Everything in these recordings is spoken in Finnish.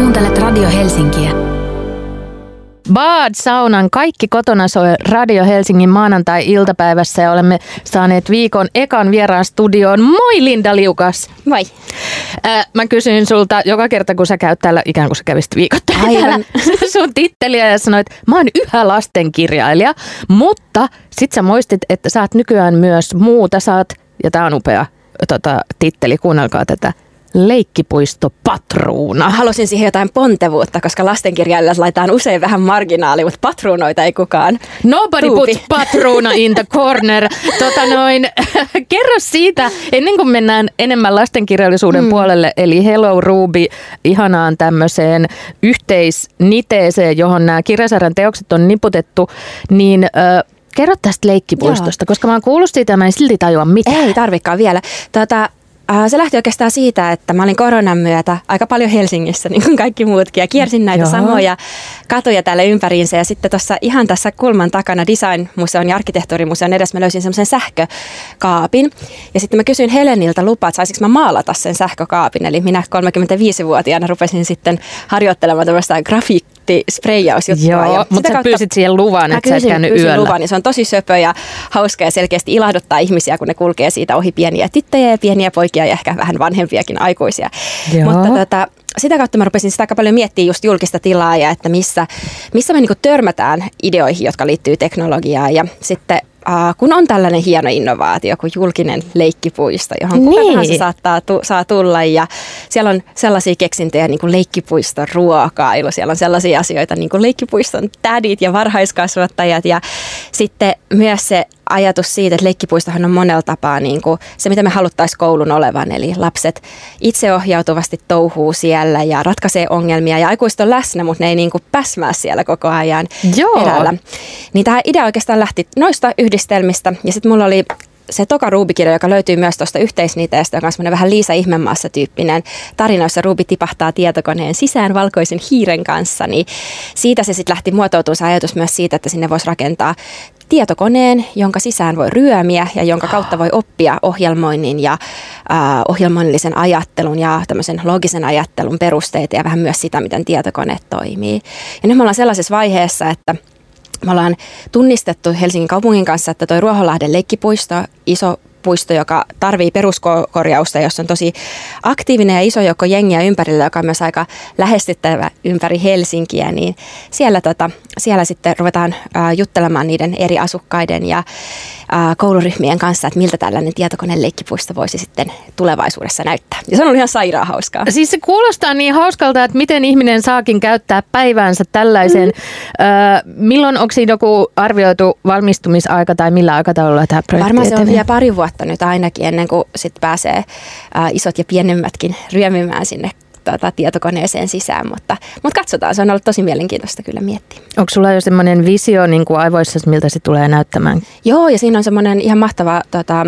Kuuntelet Radio Helsinkiä. Bad Saunan Kaikki kotona soi Radio Helsingin maanantai-iltapäivässä ja olemme saaneet viikon ekan vieraan studioon. Moi Linda Liukas! Moi. Äh, mä kysyin sulta joka kerta, kun sä käyt täällä, ikään kuin sä kävisit Aivan. täällä sun titteliä ja sanoit, mä oon yhä lastenkirjailija, mutta sit sä muistit, että sä oot nykyään myös muuta, sä oot, ja tää on upea tota, titteli, kuunnelkaa tätä, leikkipuisto patruuna. Halusin siihen jotain pontevuutta, koska lastenkirjailijat laitetaan usein vähän marginaali, mutta patruunoita ei kukaan. Nobody Tuupi. put patruuna in the corner. Tota noin, kerro siitä, ennen kuin mennään enemmän lastenkirjallisuuden mm. puolelle, eli Hello Ruby, ihanaan tämmöiseen yhteisniteeseen, johon nämä kirjasarjan teokset on niputettu, niin... Ö, Kerro tästä leikkipuistosta, Joo. koska mä oon kuullut siitä ja mä en silti tajua mitään. Ei tarvikaan vielä. Tota, se lähti oikeastaan siitä, että mä olin koronan myötä aika paljon Helsingissä, niin kuin kaikki muutkin, ja kiersin näitä Joo. samoja katuja täällä ympäriinsä. Ja sitten tuossa ihan tässä kulman takana Design-museon ja arkkitehtuurimuseon edessä mä löysin semmoisen sähkökaapin. Ja sitten mä kysyin Heleniltä lupaa, että saisinko mä maalata sen sähkökaapin. Eli minä 35-vuotiaana rupesin sitten harjoittelemaan tämmöistä grafiittisprejausjuttua. Joo, Ja mutta sä kautta- pyysit siihen luvan, että sä et käynyt pyysin yöllä. Luvan, niin se on tosi söpö ja hauska ja selkeästi ilahduttaa ihmisiä, kun ne kulkee siitä ohi pieniä tyttöjä ja pieniä poikia ja ehkä vähän vanhempiakin aikuisia. Joo. Mutta tota, sitä kautta mä rupesin sitä aika paljon miettimään just julkista tilaa ja että missä, missä me niinku törmätään ideoihin, jotka liittyy teknologiaan ja sitten Uh, kun on tällainen hieno innovaatio kuin julkinen leikkipuisto, johon kuka Niin. tahansa saattaa tu- saa tulla. Ja siellä on sellaisia keksintöjä niin kuin leikkipuiston ruokailu, siellä on sellaisia asioita niin kuin leikkipuiston tädit ja varhaiskasvattajat. Ja sitten myös se ajatus siitä, että leikkipuistohan on monella tapaa niin kuin se, mitä me haluttaisiin koulun olevan. Eli lapset itseohjautuvasti touhuu siellä ja ratkaisee ongelmia ja aikuiset on läsnä, mutta ne ei niin kuin päsmää siellä koko ajan Joo. perällä. Niin tämä idea oikeastaan lähti noista yhdistelmistä ja sitten mulla oli se Toka Ruby-kirja, joka löytyy myös tuosta yhteisniiteestä, joka on semmoinen vähän Liisa Ihmemaassa tyyppinen tarina, jossa Ruby tipahtaa tietokoneen sisään valkoisen hiiren kanssa, niin siitä se sitten lähti muotoutumaan se ajatus myös siitä, että sinne voisi rakentaa tietokoneen, jonka sisään voi ryömiä ja jonka kautta voi oppia ohjelmoinnin ja äh, ohjelmoinnillisen ajattelun ja tämmöisen logisen ajattelun perusteita ja vähän myös sitä, miten tietokone toimii. Ja nyt me ollaan sellaisessa vaiheessa, että me ollaan tunnistettu Helsingin kaupungin kanssa, että tuo Ruoholahden leikkipuisto, iso puisto, joka tarvii peruskorjausta, jossa on tosi aktiivinen ja iso joukko jengiä ympärillä, joka on myös aika lähestyttävä ympäri Helsinkiä, niin siellä, tota, siellä sitten ruvetaan äh, juttelemaan niiden eri asukkaiden ja kouluryhmien kanssa, että miltä tällainen tietokoneen leikkipuisto voisi sitten tulevaisuudessa näyttää. Ja se on ollut ihan sairaan hauskaa. Siis se kuulostaa niin hauskalta, että miten ihminen saakin käyttää päiväänsä tällaisen. Mm. Öö, milloin onko siinä joku arvioitu valmistumisaika tai millä aikataululla tämä projekti Varmaan se on vielä pari vuotta nyt ainakin ennen kuin sit pääsee ää, isot ja pienemmätkin ryömimään sinne tota, tietokoneeseen sisään, mutta, mutta katsotaan, se on ollut tosi mielenkiintoista kyllä miettiä. Onko sulla jo semmoinen visio niin kuin aivoissa, miltä se tulee näyttämään? Joo, ja siinä on semmoinen ihan mahtava tota,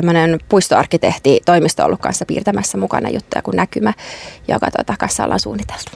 tämmöinen puistoarkkitehti toimisto ollut kanssa piirtämässä mukana juttuja kuin näkymä, joka tota, kanssa ollaan suunniteltu.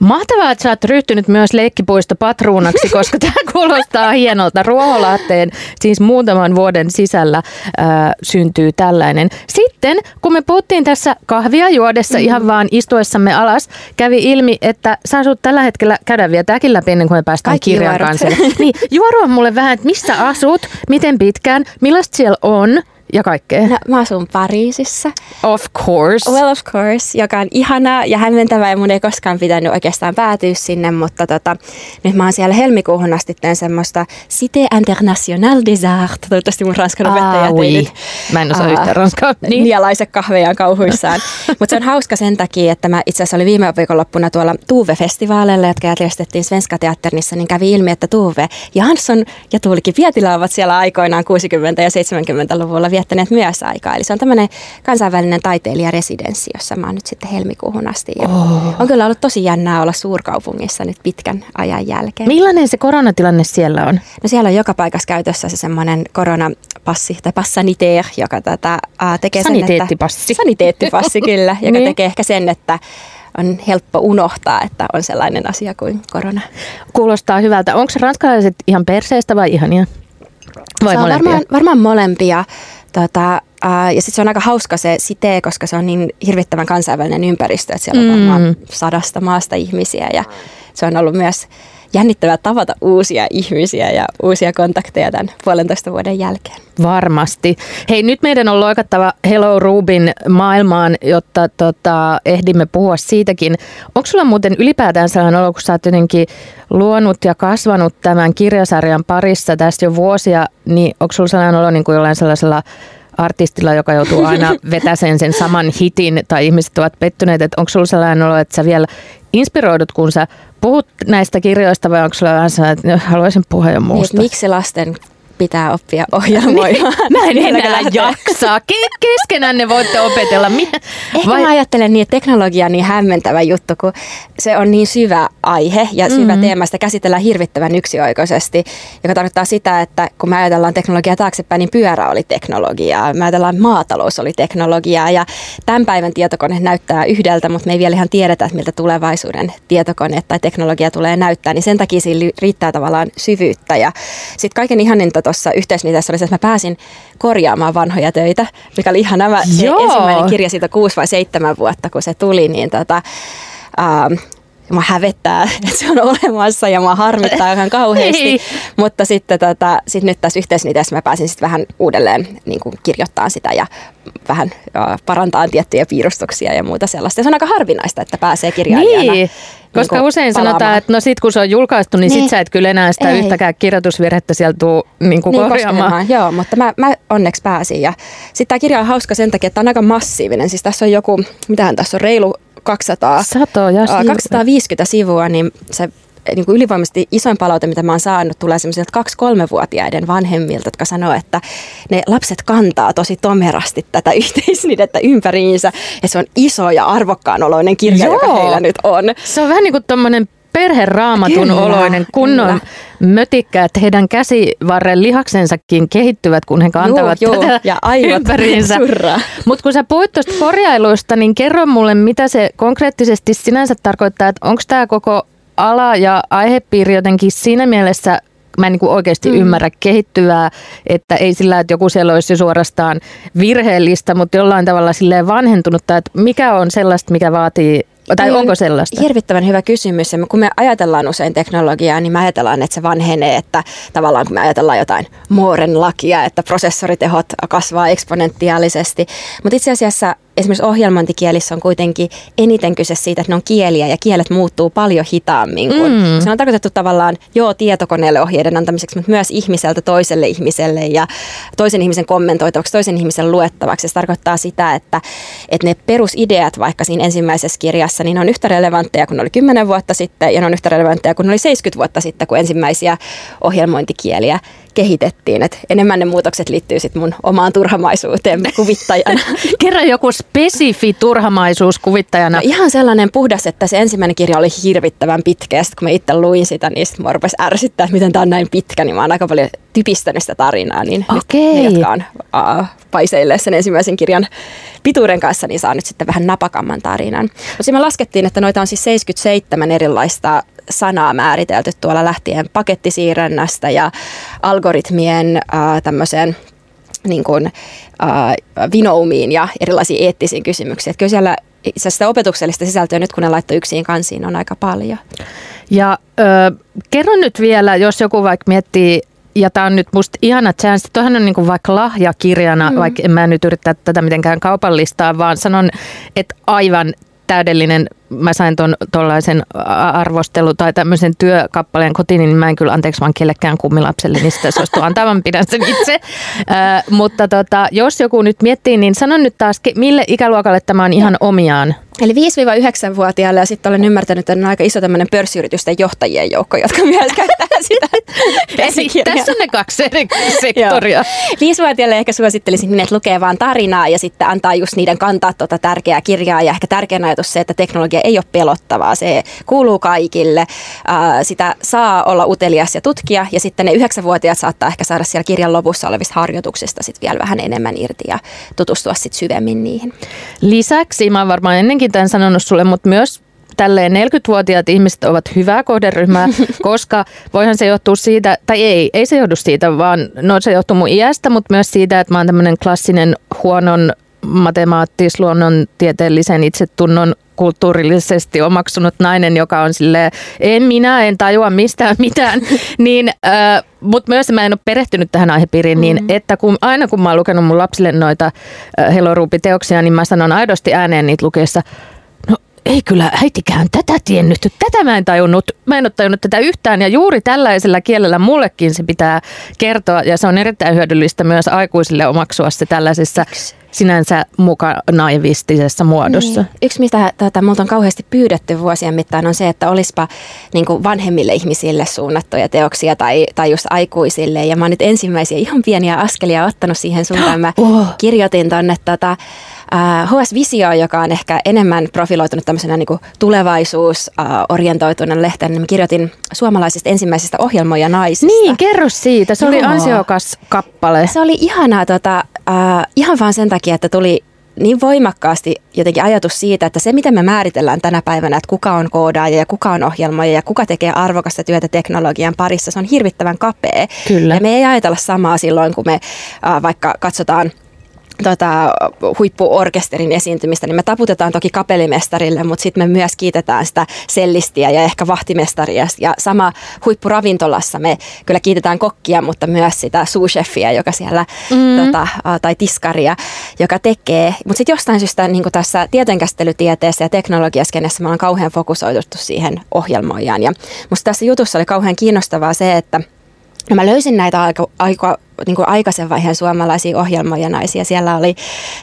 Mahtavaa, että sä oot ryhtynyt myös leikkipuisto patruunaksi, koska tämä kuulostaa hienolta. Ruoholahteen siis muutaman vuoden sisällä ää, syntyy tällainen. Sitten, kun me puhuttiin tässä kahvia juodessa mm. ihan vaan istuessamme alas, kävi ilmi, että sä asut tällä hetkellä, käydään vielä tämäkin läpi ennen kuin me päästään Kaikki kirjan juorut. kanssa. Niin, juorua mulle vähän, että missä asut, miten pitkään, millaista siellä on ja kaikkea. No, mä asun Pariisissa. Of course. Well of course, joka on ihanaa ja hämmentävää ja mun ei koskaan pitänyt oikeastaan päätyä sinne, mutta tota, nyt mä oon siellä helmikuuhun asti teen semmoista Cité International des Arts. Toivottavasti mun ranskan opettaja Ah, oui. nyt Mä en osaa aa, yhtään ranskaa. Niin. Nialaiset kahvejaan kauhuissaan. Mutta se on hauska sen takia, että mä itse asiassa olin viime viikonloppuna tuolla Tuve-festivaaleilla, jotka järjestettiin Svenska Teatternissa, niin kävi ilmi, että Tuve Jansson ja Tuulikki Pietilä ovat siellä aikoinaan 60- ja 70-luvulla viettäneet myös aikaa. Eli se on tämmöinen kansainvälinen taiteilijaresidenssi, jossa mä oon nyt sitten helmikuuhun asti. Ja Oh. On kyllä ollut tosi jännää olla suurkaupungissa nyt pitkän ajan jälkeen. Millainen se koronatilanne siellä on? No siellä on joka paikassa käytössä se semmoinen koronapassi tai passaniteer, joka tätä, ää, tekee sen, että... Saniteettipassi kyllä, joka Niin. tekee ehkä sen, että on helppo unohtaa, että on sellainen asia kuin korona. Kuulostaa hyvältä. Onko ranskalaiset ihan perseestä vai ihania? Vai se on molempia? varmaan, varmaan molempia. Tota, Uh, ja sitten se on aika hauska se sitee, koska se on niin hirvittävän kansainvälinen ympäristö, että siellä on mm. varmaan sadasta maasta ihmisiä ja se on ollut myös jännittävää tavata uusia ihmisiä ja uusia kontakteja tämän puolentoista vuoden jälkeen. Varmasti. Hei, nyt meidän on loikattava Hello Rubin maailmaan, jotta tota, ehdimme puhua siitäkin. Onko sulla muuten ylipäätään sellainen olo, kun sä oot jotenkin luonut ja kasvanut tämän kirjasarjan parissa tästä jo vuosia, niin onko sulla sellainen olo niin kuin jollain sellaisella artistilla, joka joutuu aina vetäseen sen saman hitin tai ihmiset ovat pettyneet, että onko sulla sellainen olo, että sä vielä inspiroidut, kun sä puhut näistä kirjoista vai onko sulla vähän sellainen, että haluaisin puhua jo muusta? Niin, miksi lasten pitää oppia ohjelmoimaan. Niin, mä en enää jaksaa. Keskenään ne voitte opetella. Ehkä Vai? mä ajattelen niin, että teknologia on niin hämmentävä juttu, kun se on niin syvä aihe ja syvä mm-hmm. teema. Sitä käsitellään hirvittävän yksioikoisesti, joka tarkoittaa sitä, että kun me ajatellaan teknologiaa taaksepäin, niin pyörä oli teknologiaa. Me ajatellaan, että maatalous oli teknologiaa ja tämän päivän tietokone näyttää yhdeltä, mutta me ei vielä ihan tiedetä, että miltä tulevaisuuden tietokone tai teknologia tulee näyttää. Niin sen takia siinä riittää tavallaan syvyyttä ja sitten kaiken ihaninta tuossa yhteisniiteessä oli se, että mä pääsin korjaamaan vanhoja töitä, mikä oli ihan nämä, ensimmäinen kirja siitä kuusi vai seitsemän vuotta, kun se tuli, niin tota, ähm, mä hävettää, että se on olemassa ja mä harmittaa ihan kauheasti. Mutta sitten tota, sit nyt tässä yhteisniiteessä mä pääsin sitten vähän uudelleen niin kuin kirjoittaa sitä ja vähän ja parantaa tiettyjä piirustuksia ja muuta sellaista. Ja se on aika harvinaista, että pääsee kirjailijana. Niin. Koska niin usein palaamaan. sanotaan, että no sit kun se on julkaistu, niin, niin. sit sä et kyllä enää sitä Ei. yhtäkään kirjoitusvirhettä sieltä tuu niin kuin niin, korjaamaan. Joo, mutta mä, mä onneksi pääsin. Ja sitten tämä kirja on hauska sen takia, että tämä on aika massiivinen. Siis tässä on joku, mitähän tässä on, reilu 200, Satoja 250 sivua, niin se niin kuin ylivoimaisesti isoin palaute, mitä mä oon saanut, tulee semmoisilta kaksi-kolmevuotiaiden vanhemmilta, jotka sanoo, että ne lapset kantaa tosi tomerasti tätä yhteisnidettä ympäriinsä. Ja se on iso ja arvokkaan oloinen kirja, Joo. joka heillä nyt on. Se on vähän niin kuin tommonen perheraamatun kyllä, oloinen kunnon kyllä. Mötikkä, että heidän käsivarren lihaksensakin kehittyvät, kun he kantavat juu. tätä ja ympäriinsä. Mutta kun sä puhuit tuosta korjailuista, niin kerro mulle, mitä se konkreettisesti sinänsä tarkoittaa, että onko tämä koko ala ja aihepiiri jotenkin siinä mielessä mä en niin oikeasti mm. ymmärrä kehittyvää, että ei sillä, että joku siellä olisi suorastaan virheellistä, mutta jollain tavalla silleen vanhentunutta, että mikä on sellaista, mikä vaatii tai Toi onko sellaista? Hirvittävän hyvä kysymys. Ja kun me ajatellaan usein teknologiaa, niin me ajatellaan, että se vanhenee, että tavallaan kun me ajatellaan jotain Mooren lakia, että prosessoritehot kasvaa eksponentiaalisesti. Mutta itse asiassa esimerkiksi ohjelmointikielissä on kuitenkin eniten kyse siitä, että ne on kieliä ja kielet muuttuu paljon hitaammin. Kuin. Mm. Se on tarkoitettu tavallaan joo tietokoneelle ohjeiden antamiseksi, mutta myös ihmiseltä toiselle ihmiselle ja toisen ihmisen kommentoitavaksi, toisen ihmisen luettavaksi. Se tarkoittaa sitä, että, että ne perusideat vaikka siinä ensimmäisessä kirjassa, niin ne on yhtä relevantteja kuin ne oli 10 vuotta sitten ja ne on yhtä relevantteja kuin ne oli 70 vuotta sitten, kun ensimmäisiä ohjelmointikieliä kehitettiin. Et enemmän ne muutokset liittyy sitten mun omaan turhamaisuuteen kuvittajana. Kerran joku spesifi turhamaisuus kuvittajana. No ihan sellainen puhdas, että se ensimmäinen kirja oli hirvittävän pitkä. Ja kun mä itse luin sitä, niin sit mua rupesi ärsyttää, että miten tämä on näin pitkä. Niin mä oon aika paljon typistänyt sitä tarinaa. Niin Okei. ne, jotka on uh, paiseille sen ensimmäisen kirjan pituuden kanssa, niin saa nyt sitten vähän napakamman tarinan. Mutta siinä me laskettiin, että noita on siis 77 erilaista sanaa määritelty tuolla lähtien pakettisiirrännästä ja algoritmien äh, tämmöiseen niin kuin, äh, vinoumiin ja erilaisiin eettisiin kysymyksiin. Että kyllä siellä sitä opetuksellista sisältöä nyt, kun ne laittoi yksin kansiin, on aika paljon. Ja ö, kerro nyt vielä, jos joku vaikka miettii ja tämä on nyt musta ihana chance. Tuohan on niinku vaikka lahjakirjana, mm. vaikka en mä nyt yrittää tätä mitenkään kaupallistaa, vaan sanon, että aivan täydellinen mä sain ton tollaisen arvostelu tai tämmöisen työkappaleen kotiin, niin mä en kyllä anteeksi vaan kellekään kummilapselle, niin sitä suostu antavan pidän sen itse. Äh, mutta tota, jos joku nyt miettii, niin sanon nyt taas, mille ikäluokalle tämä on ihan omiaan? Eli 5-9-vuotiaille ja sitten olen ymmärtänyt, että on aika iso tämmöinen pörssiyritysten johtajien joukko, jotka myös käyttää sitä tässä on ne kaksi eri sektoria. 5-vuotiaille ehkä suosittelisin niin, että lukee vaan tarinaa ja sitten antaa just niiden kantaa tuota tärkeää kirjaa ja ehkä tärkeä ajatus se, että teknologia ei ole pelottavaa. Se kuuluu kaikille. Sitä saa olla utelias ja tutkia ja sitten ne 9-vuotiaat saattaa ehkä saada siellä kirjan lopussa olevista harjoituksista sitten vielä vähän enemmän irti ja tutustua sitten syvemmin niihin. Lisäksi mä varmaan ennenkin tämän sanonut sulle, mutta myös tälleen 40-vuotiaat ihmiset ovat hyvää kohderyhmää, koska voihan se johtua siitä, tai ei, ei se johdu siitä, vaan no se johtuu mun iästä, mutta myös siitä, että mä oon tämmöinen klassinen huonon matemaattis luonnontieteellisen itsetunnon kulttuurillisesti omaksunut nainen, joka on sille en minä, en tajua mistään mitään, niin, äh, mutta myös mä en ole perehtynyt tähän aihepiiriin, niin mm. että kun, aina kun mä oon lukenut mun lapsille noita äh, Heloruupi-teoksia, niin mä sanon aidosti ääneen niitä lukeessa, no ei kyllä äitikään tätä tiennyt, tätä mä en tajunnut, mä en ole tajunnut tätä yhtään ja juuri tällaisella kielellä mullekin se pitää kertoa ja se on erittäin hyödyllistä myös aikuisille omaksua se tällaisessa sinänsä muka naivistisessa muodossa. Niin. Yksi, mitä tätä multa on kauheasti pyydetty vuosien mittaan, on se, että olisipa niin vanhemmille ihmisille suunnattuja teoksia tai, tai just aikuisille. Ja mä oon nyt ensimmäisiä ihan pieniä askelia ottanut siihen suuntaan. Mä oh. kirjoitin tonne tota, HS Visio, joka on ehkä enemmän profiloitunut tämmöisenä niin tulevaisuusorientoituneena lehteen, niin mä kirjoitin suomalaisista ensimmäisistä ohjelmoja naisista. Niin, kerro siitä. Se Joo. oli ansiokas kappale. Se oli ihanaa tota, äh, ihan vaan sen takia, että tuli niin voimakkaasti jotenkin ajatus siitä, että se miten me määritellään tänä päivänä, että kuka on koodaaja ja kuka on ohjelmoija ja kuka tekee arvokasta työtä teknologian parissa, se on hirvittävän kapea. Kyllä. Ja me ei ajatella samaa silloin, kun me äh, vaikka katsotaan tota, huippuorkesterin esiintymistä, niin me taputetaan toki kapellimestarille, mutta sitten me myös kiitetään sitä sellistiä ja ehkä vahtimestaria. Ja sama huippuravintolassa me kyllä kiitetään kokkia, mutta myös sitä suusheffiä, joka siellä, mm. tota, tai tiskaria, joka tekee. Mutta sitten jostain syystä niin tässä tietojenkäsittelytieteessä ja teknologiaskenessä me ollaan kauhean fokusoiduttu siihen ohjelmoijaan. Ja musta tässä jutussa oli kauhean kiinnostavaa se, että No mä löysin näitä aika, aika niin kuin aikaisen vaiheen suomalaisia ohjelmoja naisia. Siellä oli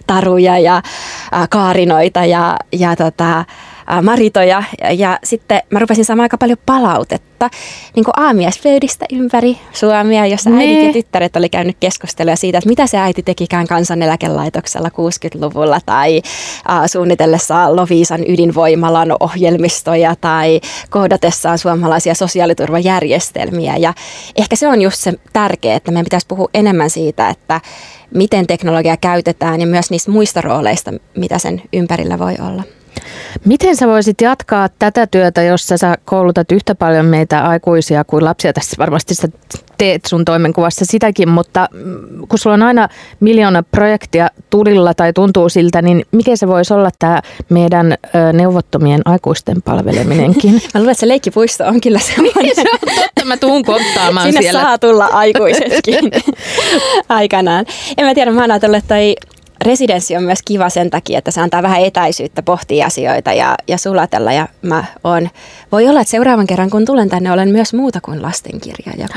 taruja ja äh, kaarinoita ja, ja tota, maritoja. Ja, ja sitten mä rupesin saamaan aika paljon palautetta niin kuin aamiaispöydistä ympäri Suomea, jossa äidit ja tyttäret oli käynyt keskustelua siitä, että mitä se äiti tekikään kansaneläkelaitoksella 60-luvulla tai äh, suunnitellessaan Loviisan ydinvoimalan ohjelmistoja tai kohdatessaan suomalaisia sosiaaliturvajärjestelmiä. Ja ehkä se on just se tärkeä, että meidän pitäisi puhua enemmän siitä, että miten teknologia käytetään ja myös niistä muista rooleista, mitä sen ympärillä voi olla. Miten sä voisit jatkaa tätä työtä, jossa sä koulutat yhtä paljon meitä aikuisia kuin lapsia? Tässä varmasti sä teet sun toimenkuvassa sitäkin, mutta mm, kun sulla on aina miljoona projektia tulilla tai tuntuu siltä, niin mikä se voisi olla tämä meidän neuvottomien aikuisten palveleminenkin? Mä luulen, että se leikkipuisto on kyllä semmoinen. Niin, se on totta, mä tuun kohtaamaan Sinne siellä. saa tulla aikuisetkin aikanaan. En mä tiedä, mä oon ajatellut, että toi residenssi on myös kiva sen takia, että se antaa vähän etäisyyttä pohtia asioita ja, ja sulatella. Ja mä on, voi olla, että seuraavan kerran kun tulen tänne, olen myös muuta kuin lastenkirjaaja.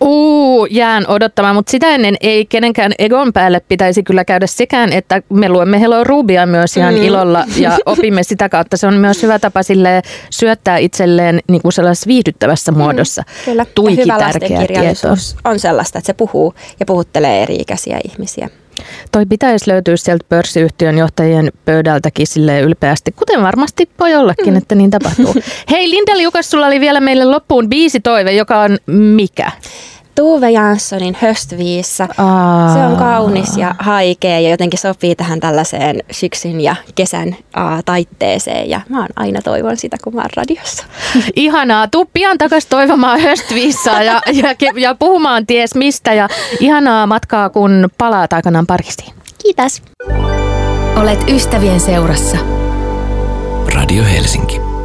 Uu, jään odottamaan, mutta sitä ennen ei kenenkään egon päälle pitäisi kyllä käydä sekään, että me luemme Hello Rubia myös ihan mm. ilolla ja opimme sitä kautta. Se on myös hyvä tapa sille syöttää itselleen niin kuin sellaisessa viihdyttävässä mm, muodossa. Mm, kyllä. Tuiki hyvä tärkeä tieto. on sellaista, että se puhuu ja puhuttelee eri-ikäisiä ihmisiä. Toi pitäisi löytyä sieltä pörssiyhtiön johtajien pöydältäkin sille ylpeästi, kuten varmasti voi ollakin, mm. että niin tapahtuu. Hei Linda Liukas, sulla oli vielä meille loppuun biisitoive, joka on mikä? Tuve Janssonin Höstviissä. Aa. Se on kaunis ja haikea ja jotenkin sopii tähän tällaiseen syksyn ja kesän aa, taitteeseen. Ja mä oon aina toivon sitä, kun mä oon radiossa. Ihanaa. Tuu pian takas toivomaan Höstviissaa ja, ja, ja puhumaan ties mistä. Ja ihanaa matkaa, kun palaat aikanaan Pariisiin. Kiitos. Olet ystävien seurassa. Radio Helsinki.